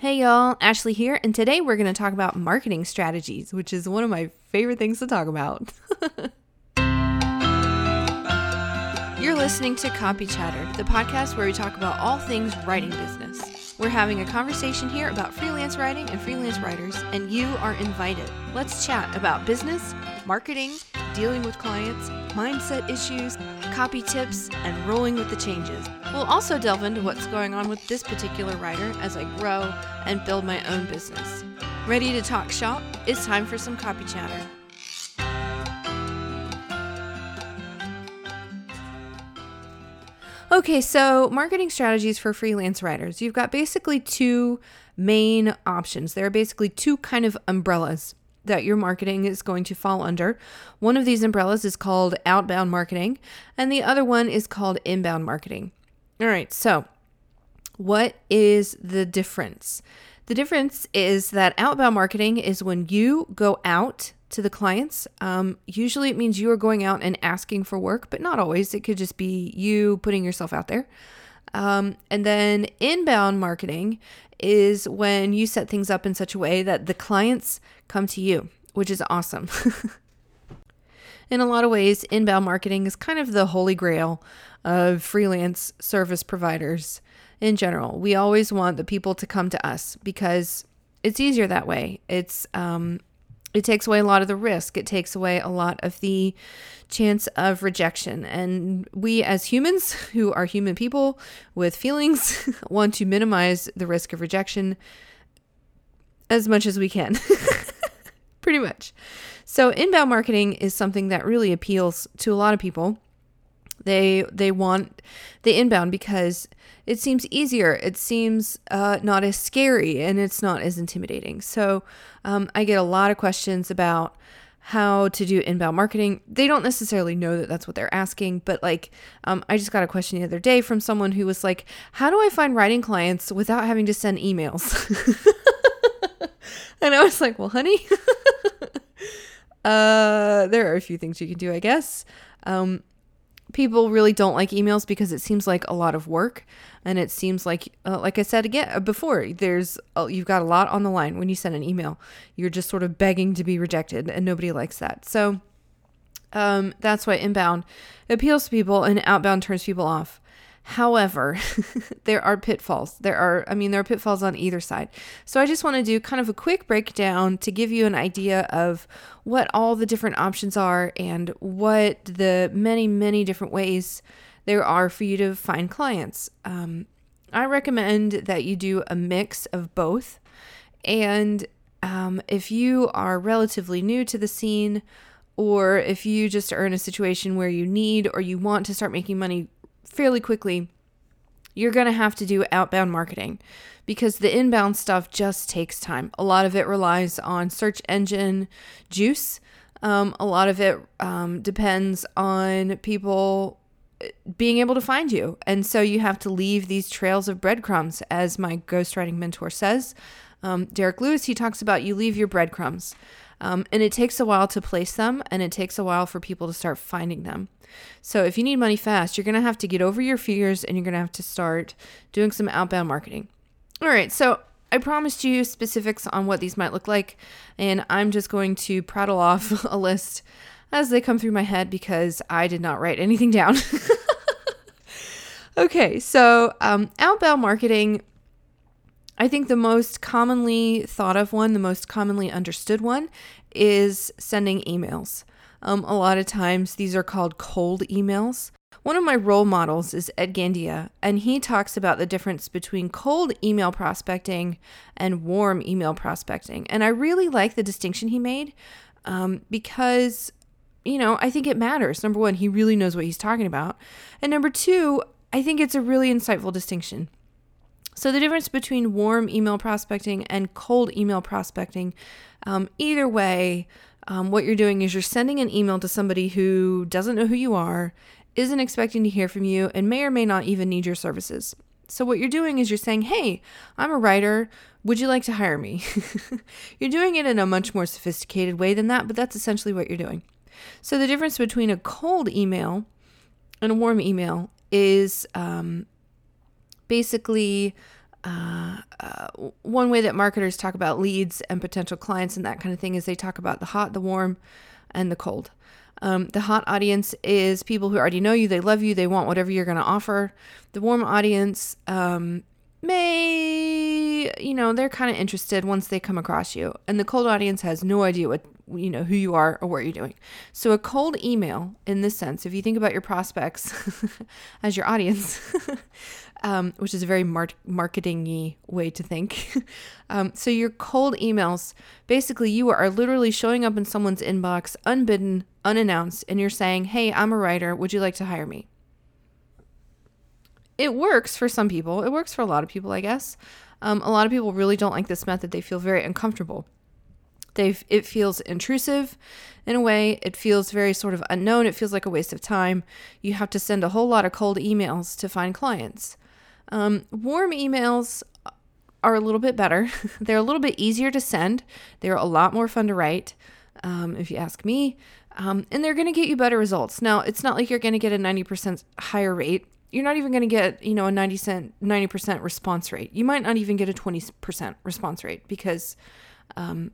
Hey y'all, Ashley here, and today we're going to talk about marketing strategies, which is one of my favorite things to talk about. You're listening to Copy Chatter, the podcast where we talk about all things writing business. We're having a conversation here about freelance writing and freelance writers, and you are invited. Let's chat about business, marketing, dealing with clients, mindset issues, copy tips, and rolling with the changes. We'll also delve into what's going on with this particular writer as I grow and build my own business. Ready to talk shop? It's time for some copy chatter. Okay, so marketing strategies for freelance writers. You've got basically two main options. There are basically two kind of umbrellas that your marketing is going to fall under. One of these umbrellas is called outbound marketing, and the other one is called inbound marketing. All right, so what is the difference? The difference is that outbound marketing is when you go out to the clients. Um, usually it means you are going out and asking for work, but not always. It could just be you putting yourself out there. Um, and then inbound marketing is when you set things up in such a way that the clients come to you, which is awesome. in a lot of ways, inbound marketing is kind of the holy grail of freelance service providers in general. We always want the people to come to us because it's easier that way. It's um, it takes away a lot of the risk. It takes away a lot of the chance of rejection. And we, as humans who are human people with feelings, want to minimize the risk of rejection as much as we can. Pretty much. So, inbound marketing is something that really appeals to a lot of people. They they want the inbound because it seems easier. It seems uh, not as scary and it's not as intimidating. So um, I get a lot of questions about how to do inbound marketing. They don't necessarily know that that's what they're asking, but like, um, I just got a question the other day from someone who was like, How do I find writing clients without having to send emails? and I was like, Well, honey, uh, there are a few things you can do, I guess. Um, people really don't like emails because it seems like a lot of work. And it seems like uh, like i said again uh, before there's uh, you've got a lot on the line when you send an email. You're just sort of begging to be rejected and nobody likes that. So um, that's why inbound appeals to people and outbound turns people off However, there are pitfalls. There are, I mean, there are pitfalls on either side. So I just want to do kind of a quick breakdown to give you an idea of what all the different options are and what the many, many different ways there are for you to find clients. Um, I recommend that you do a mix of both. And um, if you are relatively new to the scene, or if you just are in a situation where you need or you want to start making money fairly quickly, you're going to have to do outbound marketing because the inbound stuff just takes time. A lot of it relies on search engine juice. Um, a lot of it um, depends on people uh, being able to find you. And so you have to leave these trails of breadcrumbs, as my ghostwriting mentor says. Um, Derek Lewis, he talks about you leave your breadcrumbs. Um, and it takes a while to place them and it takes a while for people to start finding them. So if you need money fast, you're going to have to get over your fears and you're going to have to start doing some outbound marketing. All right, so I promised you specifics on what these might look like, and I'm just going to prattle off a list as they come through my head because I did not write anything down. okay, so um, outbound marketing I think the most commonly thought of one, the most commonly understood one, is sending emails. Um, a lot of times these are called cold emails. One of my role models is Ed Gandia, and he talks about the difference between cold email prospecting and warm email prospecting. And I really like the distinction he made um, because, you know, I think it matters. Number one, he really knows what he's talking about. And number two, I think it's a really insightful distinction. So, the difference between warm email prospecting and cold email prospecting, um, either way, um, what you're doing is you're sending an email to somebody who doesn't know who you are, isn't expecting to hear from you, and may or may not even need your services. So, what you're doing is you're saying, Hey, I'm a writer. Would you like to hire me? you're doing it in a much more sophisticated way than that, but that's essentially what you're doing. So, the difference between a cold email and a warm email is um, basically uh, uh, one way that marketers talk about leads and potential clients and that kind of thing is they talk about the hot, the warm, and the cold. Um, the hot audience is people who already know you, they love you, they want whatever you're going to offer. The warm audience um, may, you know, they're kind of interested once they come across you. And the cold audience has no idea what, you know, who you are or what you're doing. So a cold email, in this sense, if you think about your prospects as your audience, um, which is a very mar- marketing way to think. um, so your cold emails, basically, you are literally showing up in someone's inbox unbidden, unannounced, and you're saying, "Hey, I'm a writer. Would you like to hire me?" It works for some people. It works for a lot of people, I guess. Um, a lot of people really don't like this method. They feel very uncomfortable. They it feels intrusive in a way. It feels very sort of unknown. It feels like a waste of time. You have to send a whole lot of cold emails to find clients. Um, warm emails are a little bit better. They're a little bit easier to send. They're a lot more fun to write, um, if you ask me. Um, and they're going to get you better results. Now, it's not like you're going to get a 90% higher rate. You're not even going to get, you know, a 90 cent, 90% response rate. You might not even get a 20% response rate because um,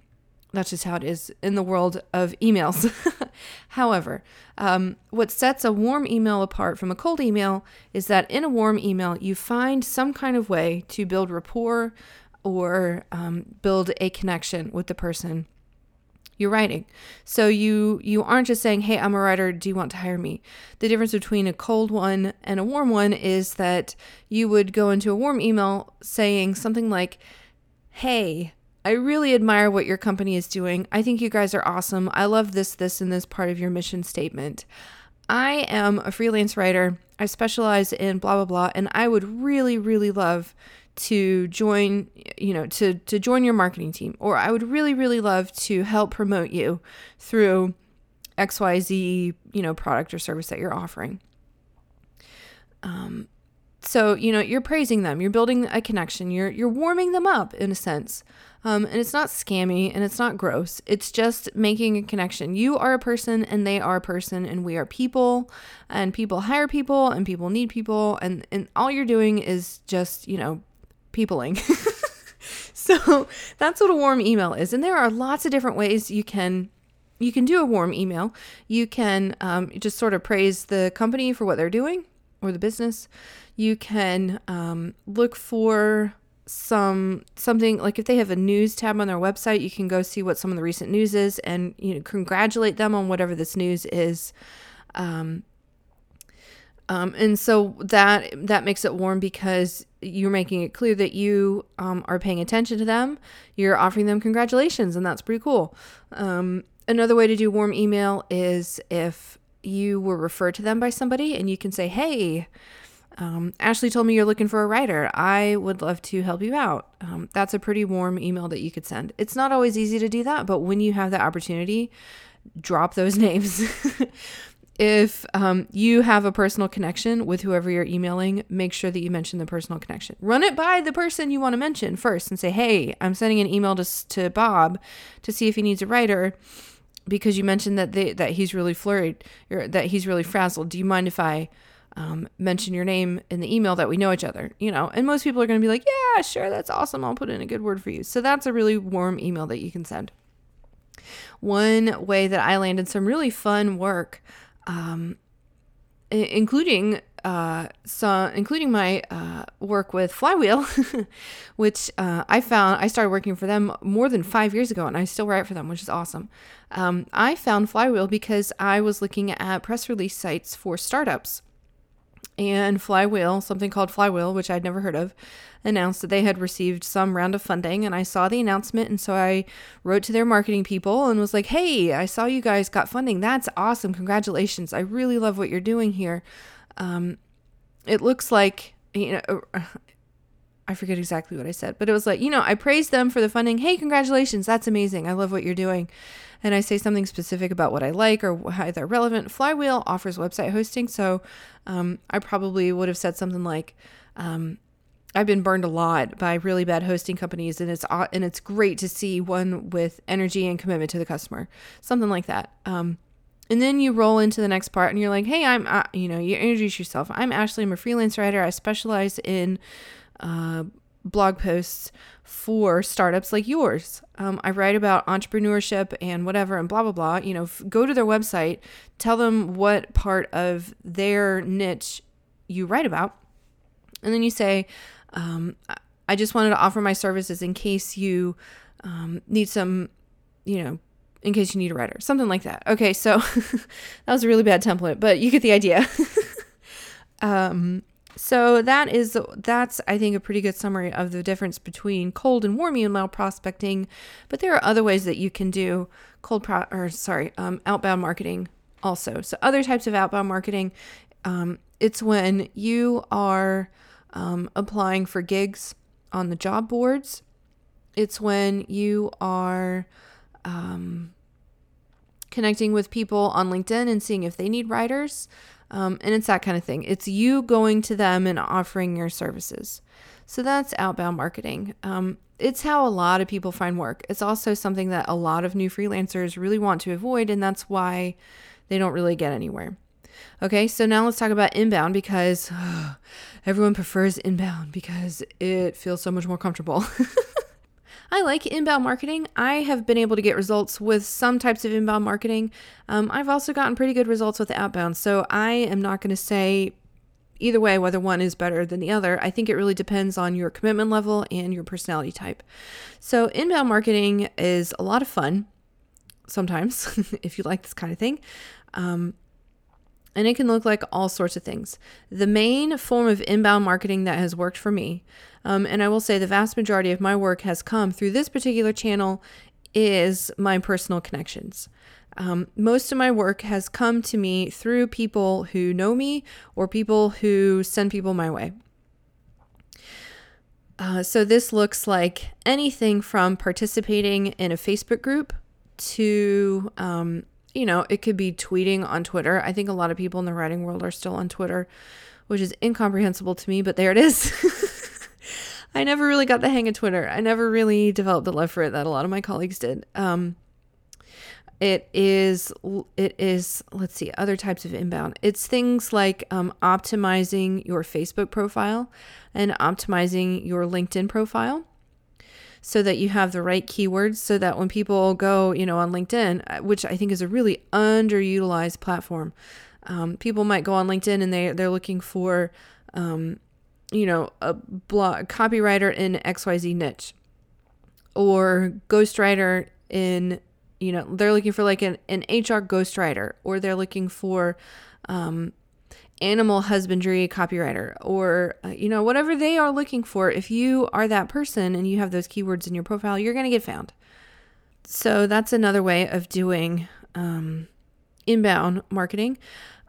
that's just how it is in the world of emails. However, um, what sets a warm email apart from a cold email is that in a warm email, you find some kind of way to build rapport or um, build a connection with the person you're writing. So you you aren't just saying, "Hey, I'm a writer. Do you want to hire me?" The difference between a cold one and a warm one is that you would go into a warm email saying something like, "Hey, I really admire what your company is doing. I think you guys are awesome. I love this, this, and this part of your mission statement. I am a freelance writer. I specialize in blah blah blah, and I would really, really love to join, you know, to to join your marketing team, or I would really, really love to help promote you through XYZ, you know, product or service that you're offering. Um, so you know you're praising them. You're building a connection. You're you're warming them up in a sense. Um, and it's not scammy and it's not gross. It's just making a connection. You are a person and they are a person and we are people and people hire people and people need people and and all you're doing is just you know peopling. So that's what a warm email is. And there are lots of different ways you can you can do a warm email. You can um, just sort of praise the company for what they're doing or the business you can um, look for some something like if they have a news tab on their website you can go see what some of the recent news is and you know congratulate them on whatever this news is. Um, um, and so that that makes it warm because you're making it clear that you um, are paying attention to them. You're offering them congratulations and that's pretty cool. Um, another way to do warm email is if you were referred to them by somebody and you can say hey um, Ashley told me you're looking for a writer. I would love to help you out. Um, that's a pretty warm email that you could send. It's not always easy to do that, but when you have the opportunity, drop those names. if um, you have a personal connection with whoever you're emailing, make sure that you mention the personal connection. Run it by the person you want to mention first and say, hey, I'm sending an email to, to Bob to see if he needs a writer because you mentioned that they, that he's really flurried or that he's really frazzled. Do you mind if I um, mention your name in the email that we know each other, you know, and most people are going to be like, yeah, sure, that's awesome. I'll put in a good word for you. So that's a really warm email that you can send. One way that I landed some really fun work, um, including uh, so including my uh, work with Flywheel, which uh, I found I started working for them more than five years ago, and I still write for them, which is awesome. Um, I found Flywheel because I was looking at press release sites for startups and Flywheel, something called Flywheel, which I'd never heard of, announced that they had received some round of funding. And I saw the announcement. And so I wrote to their marketing people and was like, hey, I saw you guys got funding. That's awesome. Congratulations. I really love what you're doing here. Um, it looks like, you know, I forget exactly what I said, but it was like, you know, I praised them for the funding. Hey, congratulations. That's amazing. I love what you're doing. And I say something specific about what I like or how they're relevant. Flywheel offers website hosting. So um, I probably would have said something like, um, I've been burned a lot by really bad hosting companies, and it's and it's great to see one with energy and commitment to the customer, something like that. Um, and then you roll into the next part, and you're like, "Hey, I'm," uh, you know, you introduce yourself. I'm Ashley. I'm a freelance writer. I specialize in uh, blog posts for startups like yours. Um, I write about entrepreneurship and whatever and blah, blah, blah. You know, f- go to their website, tell them what part of their niche you write about. And then you say, um, I just wanted to offer my services in case you um, need some, you know, in case you need a writer, something like that. Okay, so that was a really bad template, but you get the idea. um, so that is that's I think a pretty good summary of the difference between cold and warm email prospecting. But there are other ways that you can do cold pro or sorry um, outbound marketing also. So other types of outbound marketing, um, it's when you are um, applying for gigs on the job boards. It's when you are um, connecting with people on LinkedIn and seeing if they need writers. Um, and it's that kind of thing. It's you going to them and offering your services. So that's outbound marketing. Um, it's how a lot of people find work. It's also something that a lot of new freelancers really want to avoid, and that's why they don't really get anywhere. Okay, so now let's talk about inbound because uh, everyone prefers inbound because it feels so much more comfortable. I like inbound marketing. I have been able to get results with some types of inbound marketing. Um, I've also gotten pretty good results with outbound. So I am not going to say either way whether one is better than the other. I think it really depends on your commitment level and your personality type. So inbound marketing is a lot of fun sometimes if you like this kind of thing. Um, and it can look like all sorts of things. The main form of inbound marketing that has worked for me, um, and I will say the vast majority of my work has come through this particular channel, is my personal connections. Um, most of my work has come to me through people who know me or people who send people my way. Uh, so this looks like anything from participating in a Facebook group to um, you know, it could be tweeting on Twitter. I think a lot of people in the writing world are still on Twitter, which is incomprehensible to me, but there it is. I never really got the hang of Twitter. I never really developed the love for it that a lot of my colleagues did. Um, it is it is let's see other types of inbound. It's things like um, optimizing your Facebook profile and optimizing your LinkedIn profile so that you have the right keywords so that when people go, you know, on LinkedIn, uh, which I think is a really underutilized platform, um, people might go on LinkedIn and they they're looking for, um, you know, a blog copywriter in XYZ niche or ghostwriter in, you know, they're looking for like an, an HR ghostwriter or they're looking for, um, animal husbandry copywriter or uh, you know whatever they are looking for if you are that person and you have those keywords in your profile you're going to get found. So that's another way of doing um, inbound marketing.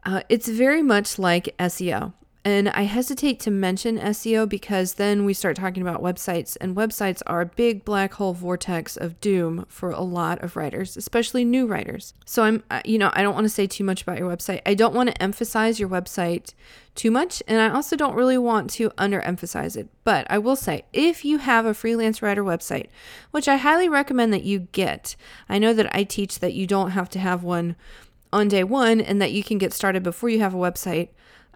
Uh, it's very much like seo and I hesitate to mention SEO because then we start talking about websites, and websites are a big black hole vortex of doom for a lot of writers, especially new writers. So I'm, you know, I don't want to say too much about your website. I don't want to emphasize your website too much, and I also don't really want to underemphasize it. But I will say, if you have a freelance writer website, which I highly recommend that you get, I know that I teach that you don't have to have one on day one and that you can get started before you have a website.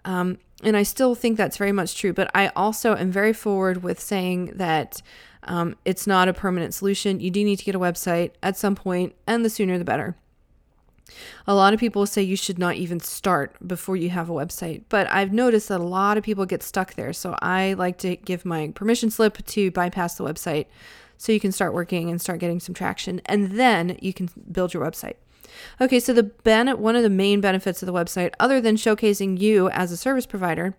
Um, and I still think that's very much true. But I also am very forward with saying that um, it's not a permanent solution. You do need to get a website at some point, and the sooner the better. A lot of people say you should not even start before you have a website, but I've noticed that a lot of people get stuck there. So I like to give my permission slip to bypass the website so you can start working and start getting some traction, and then you can build your website. Okay, so the ben- one of the main benefits of the website, other than showcasing you as a service provider,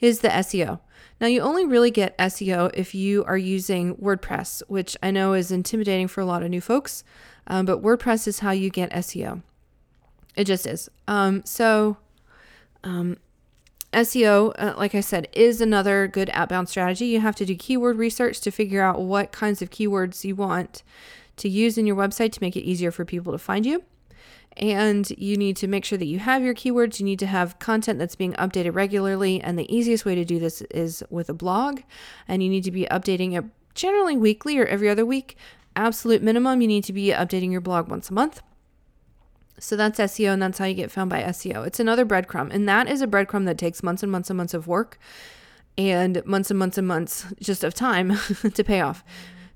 is the SEO. Now, you only really get SEO if you are using WordPress, which I know is intimidating for a lot of new folks, um, but WordPress is how you get SEO. It just is. Um, so, um, SEO, uh, like I said, is another good outbound strategy. You have to do keyword research to figure out what kinds of keywords you want to use in your website to make it easier for people to find you. And you need to make sure that you have your keywords. You need to have content that's being updated regularly. And the easiest way to do this is with a blog. And you need to be updating it generally weekly or every other week. Absolute minimum, you need to be updating your blog once a month. So that's SEO, and that's how you get found by SEO. It's another breadcrumb, and that is a breadcrumb that takes months and months and months of work and months and months and months just of time to pay off.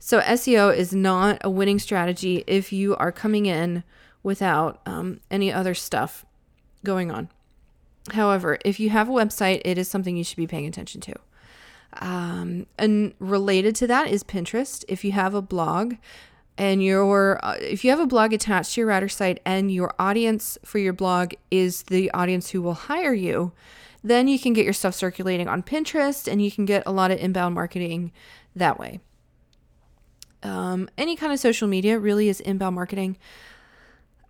So SEO is not a winning strategy if you are coming in without um, any other stuff going on. However, if you have a website, it is something you should be paying attention to. Um, and related to that is Pinterest. If you have a blog and your uh, if you have a blog attached to your writer site and your audience for your blog is the audience who will hire you, then you can get your stuff circulating on Pinterest and you can get a lot of inbound marketing that way. Um, any kind of social media really is inbound marketing.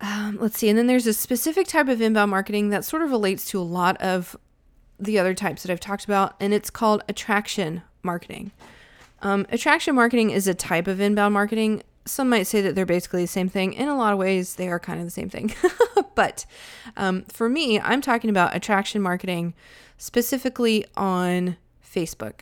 Um, let's see. And then there's a specific type of inbound marketing that sort of relates to a lot of the other types that I've talked about, and it's called attraction marketing. Um, attraction marketing is a type of inbound marketing. Some might say that they're basically the same thing. In a lot of ways, they are kind of the same thing. but um, for me, I'm talking about attraction marketing specifically on Facebook.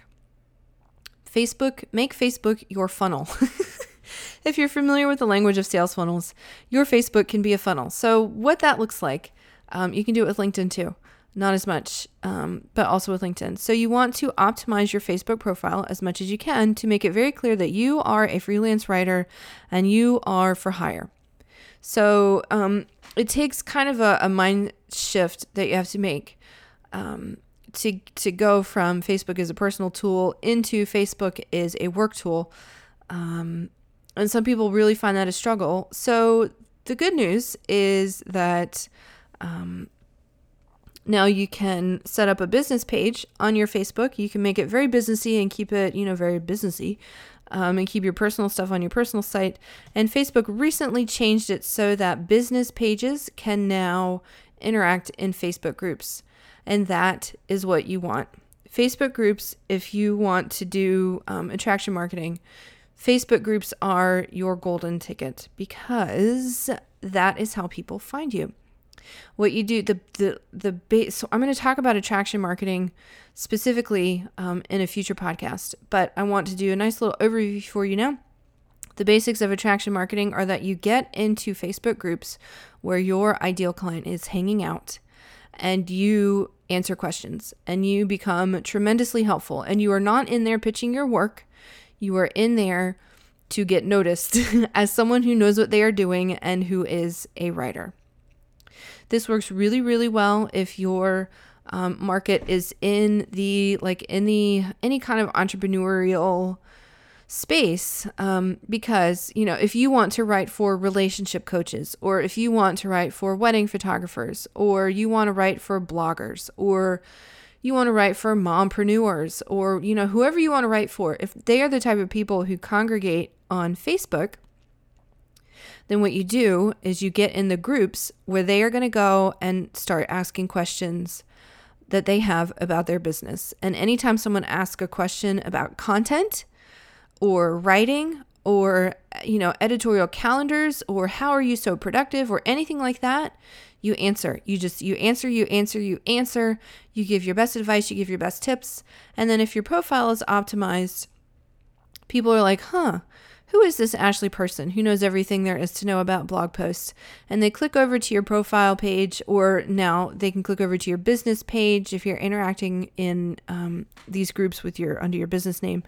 Facebook, make Facebook your funnel. if you're familiar with the language of sales funnels, your Facebook can be a funnel. So, what that looks like, um, you can do it with LinkedIn too. Not as much, um, but also with LinkedIn. So, you want to optimize your Facebook profile as much as you can to make it very clear that you are a freelance writer and you are for hire. So, um, it takes kind of a, a, mind shift that you have to make. To to go from Facebook as a personal tool into Facebook is a work tool. Um, and some people really find that a struggle. So the good news is that um, now you can set up a business page on your Facebook. You can make it very businessy and keep it, you know, very businessy. Um, and keep your personal stuff on your personal site. And Facebook recently changed it so that business pages can now interact in Facebook groups. And that is what you want. Facebook groups, if you want to do um, attraction marketing, Facebook groups are your golden ticket because that is how people find you. What you do, the the the base. So I'm going to talk about attraction marketing specifically um, in a future podcast, but I want to do a nice little overview for you now. The basics of attraction marketing are that you get into Facebook groups where your ideal client is hanging out and you answer questions and you become tremendously helpful and you are not in there pitching your work you are in there to get noticed as someone who knows what they are doing and who is a writer. This works really, really well if your um, market is in the like in the any kind of entrepreneurial space um, because you know if you want to write for relationship coaches or if you want to write for wedding photographers or you want to write for bloggers or you want to write for mompreneurs or, you know, whoever you want to write for, if they are the type of people who congregate on Facebook, then what you do is you get in the groups where they are going to go and start asking questions that they have about their business. And anytime someone asks a question about content or writing or you know editorial calendars or how are you so productive or anything like that, you answer. You just you answer, you answer, you answer. You give your best advice, you give your best tips. And then if your profile is optimized, people are like, "Huh, who is this Ashley person who knows everything there is to know about blog posts? And they click over to your profile page, or now they can click over to your business page if you're interacting in um, these groups with your under your business name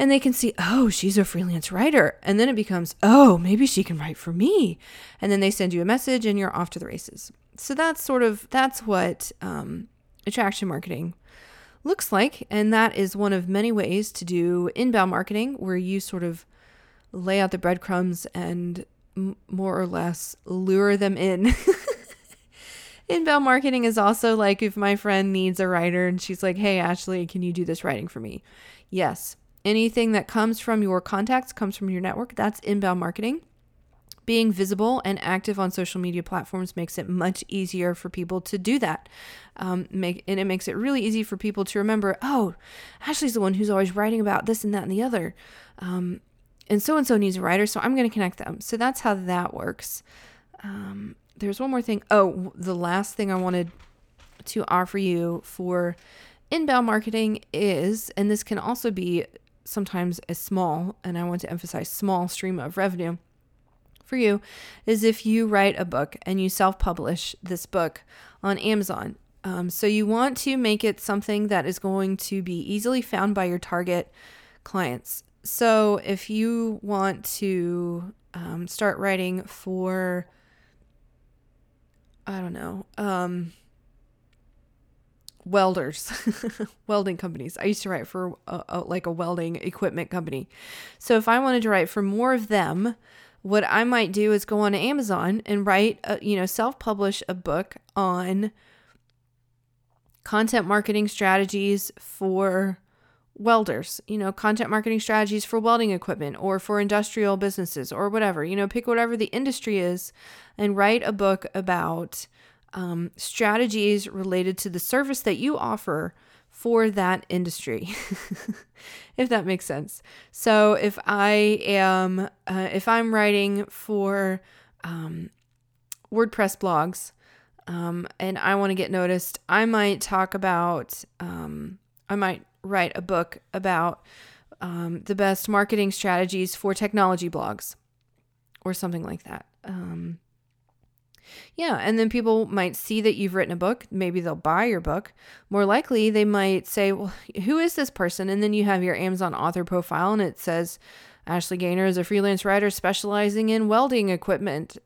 and they can see, oh, she's a freelance writer. And then it becomes, oh, maybe she can write for me. And then they send you a message and you're off to the races. So that's sort of, that's what um, attraction marketing looks like. And that is one of many ways to do inbound marketing where you sort of lay out the breadcrumbs and m- more or less lure them in. inbound marketing is also like if my friend needs a writer and she's like, hey, Ashley, can you do this writing for me? Yes, Anything that comes from your contacts, comes from your network, that's inbound marketing. Being visible and active on social media platforms makes it much easier for people to do that. Um, make, and it makes it really easy for people to remember, oh, Ashley's the one who's always writing about this and that and the other. Um, and so and so needs a writer, so I'm going to connect them. So that's how that works. Um, there's one more thing. Oh, the last thing I wanted to offer you for inbound marketing is, and this can also be sometimes a small, and I want to emphasize small stream of revenue for you, is if you write a book and you self publish this book on Amazon. Um, so you want to make it something that is going to be easily found by your target clients. So if you want to um, start writing for, I don't know, um, welders, welding companies. I used to write for a, a, like a welding equipment company. So if I wanted to write for more of them, what I might do is go on Amazon and write, a, you know, self-publish a book on content marketing strategies for welders, you know, content marketing strategies for welding equipment or for industrial businesses or whatever. You know, pick whatever the industry is and write a book about um, strategies related to the service that you offer for that industry, if that makes sense. So if I am, uh, if I'm writing for um, WordPress blogs um, and I want to get noticed, I might talk about, um, I might write a book about um, the best marketing strategies for technology blogs or something like that. Um, yeah, and then people might see that you've written a book. Maybe they'll buy your book. More likely, they might say, Well, who is this person? And then you have your Amazon author profile and it says, Ashley Gainer is a freelance writer specializing in welding equipment.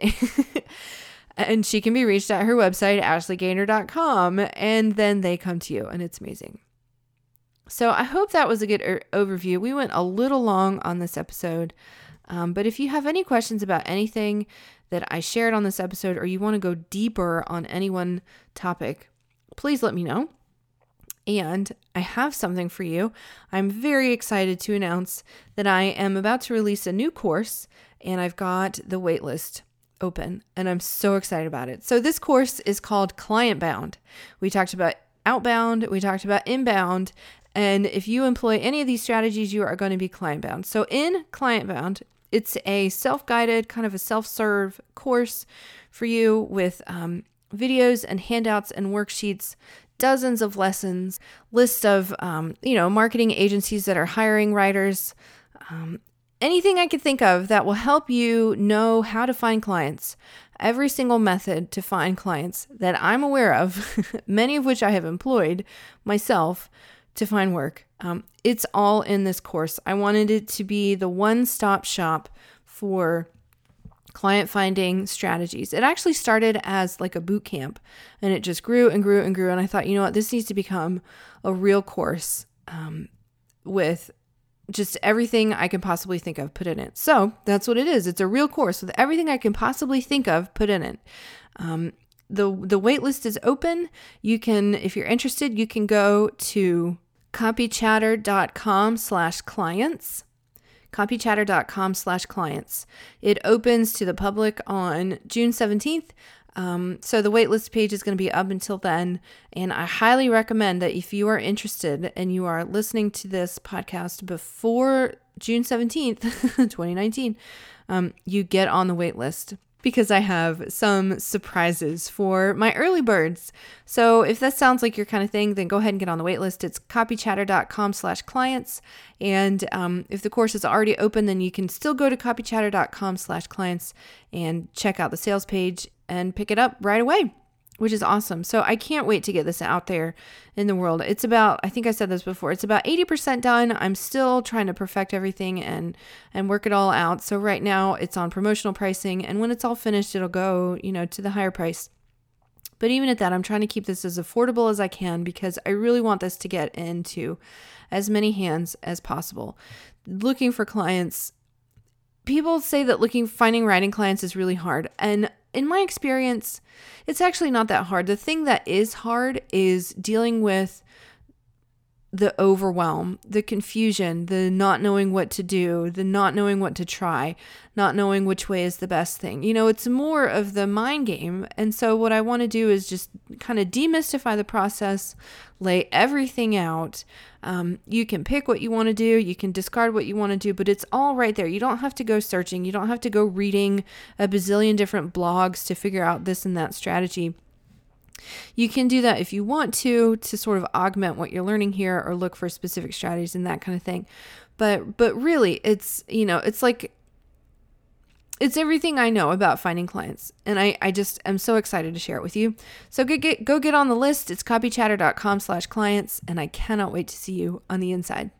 and she can be reached at her website, ashleygainer.com. And then they come to you, and it's amazing. So I hope that was a good er- overview. We went a little long on this episode. Um, but if you have any questions about anything that I shared on this episode, or you want to go deeper on any one topic, please let me know. And I have something for you. I'm very excited to announce that I am about to release a new course, and I've got the waitlist open, and I'm so excited about it. So, this course is called Client Bound. We talked about outbound, we talked about inbound, and if you employ any of these strategies, you are going to be client bound. So, in client bound, it's a self guided, kind of a self serve course for you with um, videos and handouts and worksheets, dozens of lessons, list of, um, you know, marketing agencies that are hiring writers, um, anything I could think of that will help you know how to find clients. Every single method to find clients that I'm aware of, many of which I have employed myself to find work. Um, it's all in this course. I wanted it to be the one stop shop for client finding strategies. It actually started as like a boot camp and it just grew and grew and grew. And I thought, you know what, this needs to become a real course um, with just everything I can possibly think of put in it. So that's what it is. It's a real course with everything I can possibly think of put in it. Um, the the waitlist is open. You can, if you're interested, you can go to copychatter.com slash clients. Copychatter.com slash clients. It opens to the public on june 17th um, so the waitlist page is going to be up until then and i highly recommend that if you are interested and you are listening to this podcast before june 17th 2019 um, you get on the waitlist because I have some surprises for my early birds. So if that sounds like your kind of thing, then go ahead and get on the waitlist. It's copychatter.com slash clients. And um, if the course is already open, then you can still go to copychatter.com slash clients and check out the sales page and pick it up right away which is awesome. So I can't wait to get this out there in the world. It's about I think I said this before. It's about 80% done. I'm still trying to perfect everything and and work it all out. So right now it's on promotional pricing and when it's all finished it'll go, you know, to the higher price. But even at that, I'm trying to keep this as affordable as I can because I really want this to get into as many hands as possible. Looking for clients people say that looking finding writing clients is really hard and in my experience, it's actually not that hard. The thing that is hard is dealing with the overwhelm, the confusion, the not knowing what to do, the not knowing what to try, not knowing which way is the best thing. You know, it's more of the mind game. And so, what I want to do is just kind of demystify the process, lay everything out. Um, you can pick what you want to do, you can discard what you want to do, but it's all right there. You don't have to go searching, you don't have to go reading a bazillion different blogs to figure out this and that strategy you can do that if you want to to sort of augment what you're learning here or look for specific strategies and that kind of thing. But but really it's, you know, it's like it's everything I know about finding clients. And I, I just am so excited to share it with you. So get, get, go get on the list. It's copychatter.com slash clients. And I cannot wait to see you on the inside.